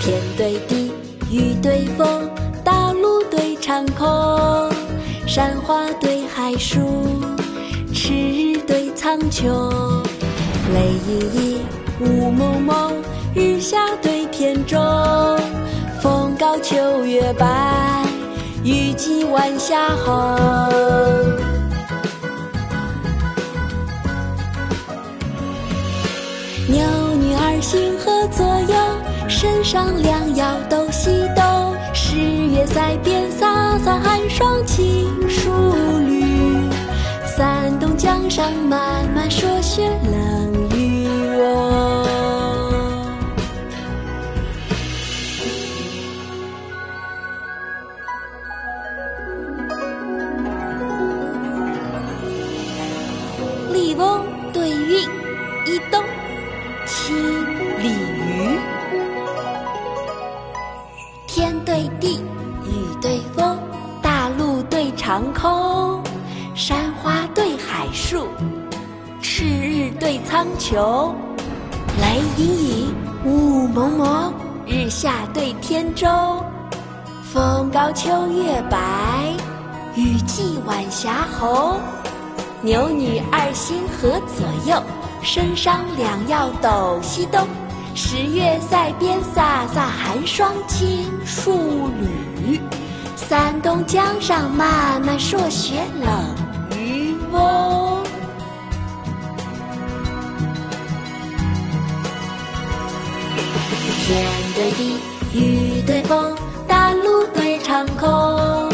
天对地，雨对风，大陆对长空，山花对海树，赤日对苍穹，雷隐隐，雾蒙蒙，日下对天中，风高秋月白，雨霁晚霞红。牛星河左右，身上两腰都西东。十月塞边飒飒寒霜尽数缕，山东江上漫漫朔雪冷雨喔。笠翁对韵，一冬。青鲤鱼，天对地，雨对风，大陆对长空，山花对海树，赤日对苍穹，雷隐隐，雾蒙蒙，日下对天中，风高秋月白，雨霁晚霞红，牛女二星河左右。身上两腰斗西东，十月塞边飒飒寒霜尽数缕，三冬江上漫漫朔雪冷渔翁。天对地，雨对风，大陆对长空，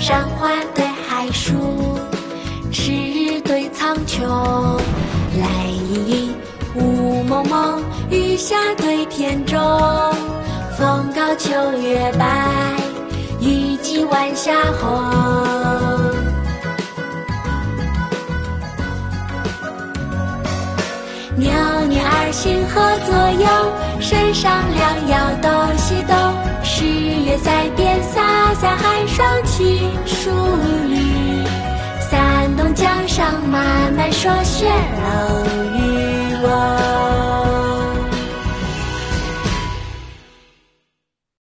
山花对海树，赤日对苍穹。雨下对天中，风高秋月白，雨霁晚霞红。牛女儿星河左右，身上两腰斗西东。十月塞边飒飒寒霜尽数缕。三冬江上漫漫朔雪冷雨喔。